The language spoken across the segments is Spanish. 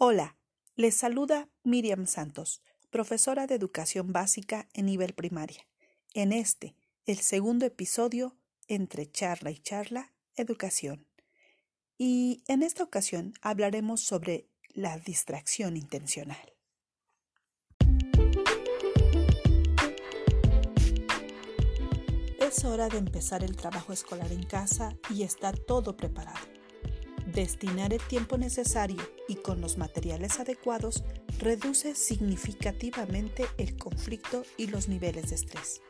Hola, les saluda Miriam Santos, profesora de educación básica en nivel primaria. En este, el segundo episodio entre charla y charla, educación. Y en esta ocasión hablaremos sobre la distracción intencional. Es hora de empezar el trabajo escolar en casa y está todo preparado. Destinar el tiempo necesario y con los materiales adecuados reduce significativamente el conflicto y los niveles de estrés.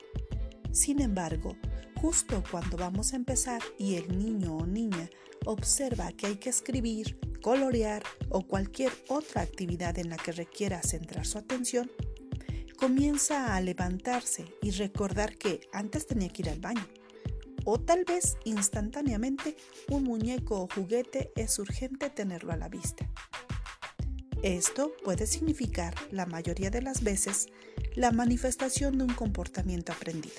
Sin embargo, justo cuando vamos a empezar y el niño o niña observa que hay que escribir, colorear o cualquier otra actividad en la que requiera centrar su atención, comienza a levantarse y recordar que antes tenía que ir al baño o tal vez instantáneamente un muñeco o juguete es urgente tenerlo a la vista. Esto puede significar, la mayoría de las veces, la manifestación de un comportamiento aprendido.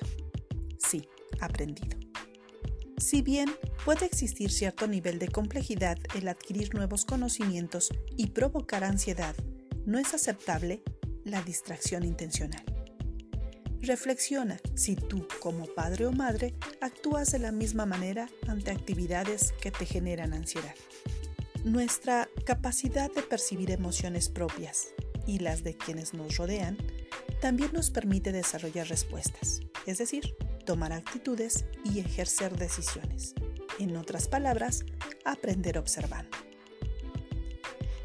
Sí, aprendido. Si bien puede existir cierto nivel de complejidad el adquirir nuevos conocimientos y provocar ansiedad, no es aceptable la distracción intencional. Reflexiona si tú, como padre o madre, actúas de la misma manera ante actividades que te generan ansiedad. Nuestra capacidad de percibir emociones propias y las de quienes nos rodean también nos permite desarrollar respuestas, es decir, tomar actitudes y ejercer decisiones. En otras palabras, aprender observando.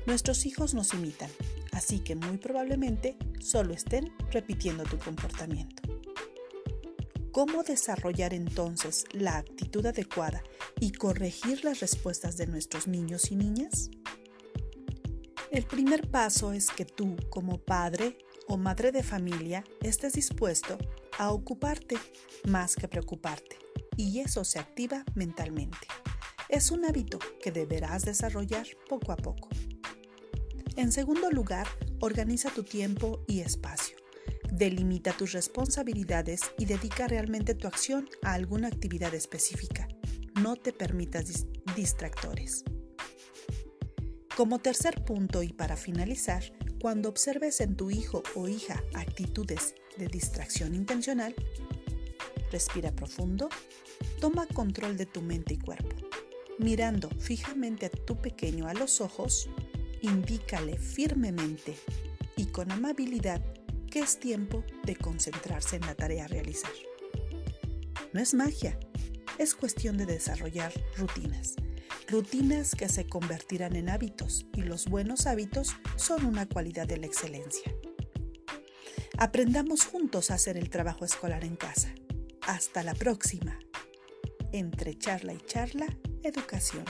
Nuestros hijos nos imitan, así que muy probablemente solo estén repitiendo tu comportamiento. ¿Cómo desarrollar entonces la actitud adecuada y corregir las respuestas de nuestros niños y niñas? El primer paso es que tú, como padre o madre de familia, estés dispuesto a ocuparte más que preocuparte, y eso se activa mentalmente. Es un hábito que deberás desarrollar poco a poco. En segundo lugar, organiza tu tiempo y espacio. Delimita tus responsabilidades y dedica realmente tu acción a alguna actividad específica. No te permitas distractores. Como tercer punto y para finalizar, cuando observes en tu hijo o hija actitudes de distracción intencional, respira profundo, toma control de tu mente y cuerpo. Mirando fijamente a tu pequeño a los ojos, indícale firmemente y con amabilidad que es tiempo de concentrarse en la tarea a realizar. No es magia, es cuestión de desarrollar rutinas. Rutinas que se convertirán en hábitos y los buenos hábitos son una cualidad de la excelencia. Aprendamos juntos a hacer el trabajo escolar en casa. Hasta la próxima. Entre charla y charla, educación.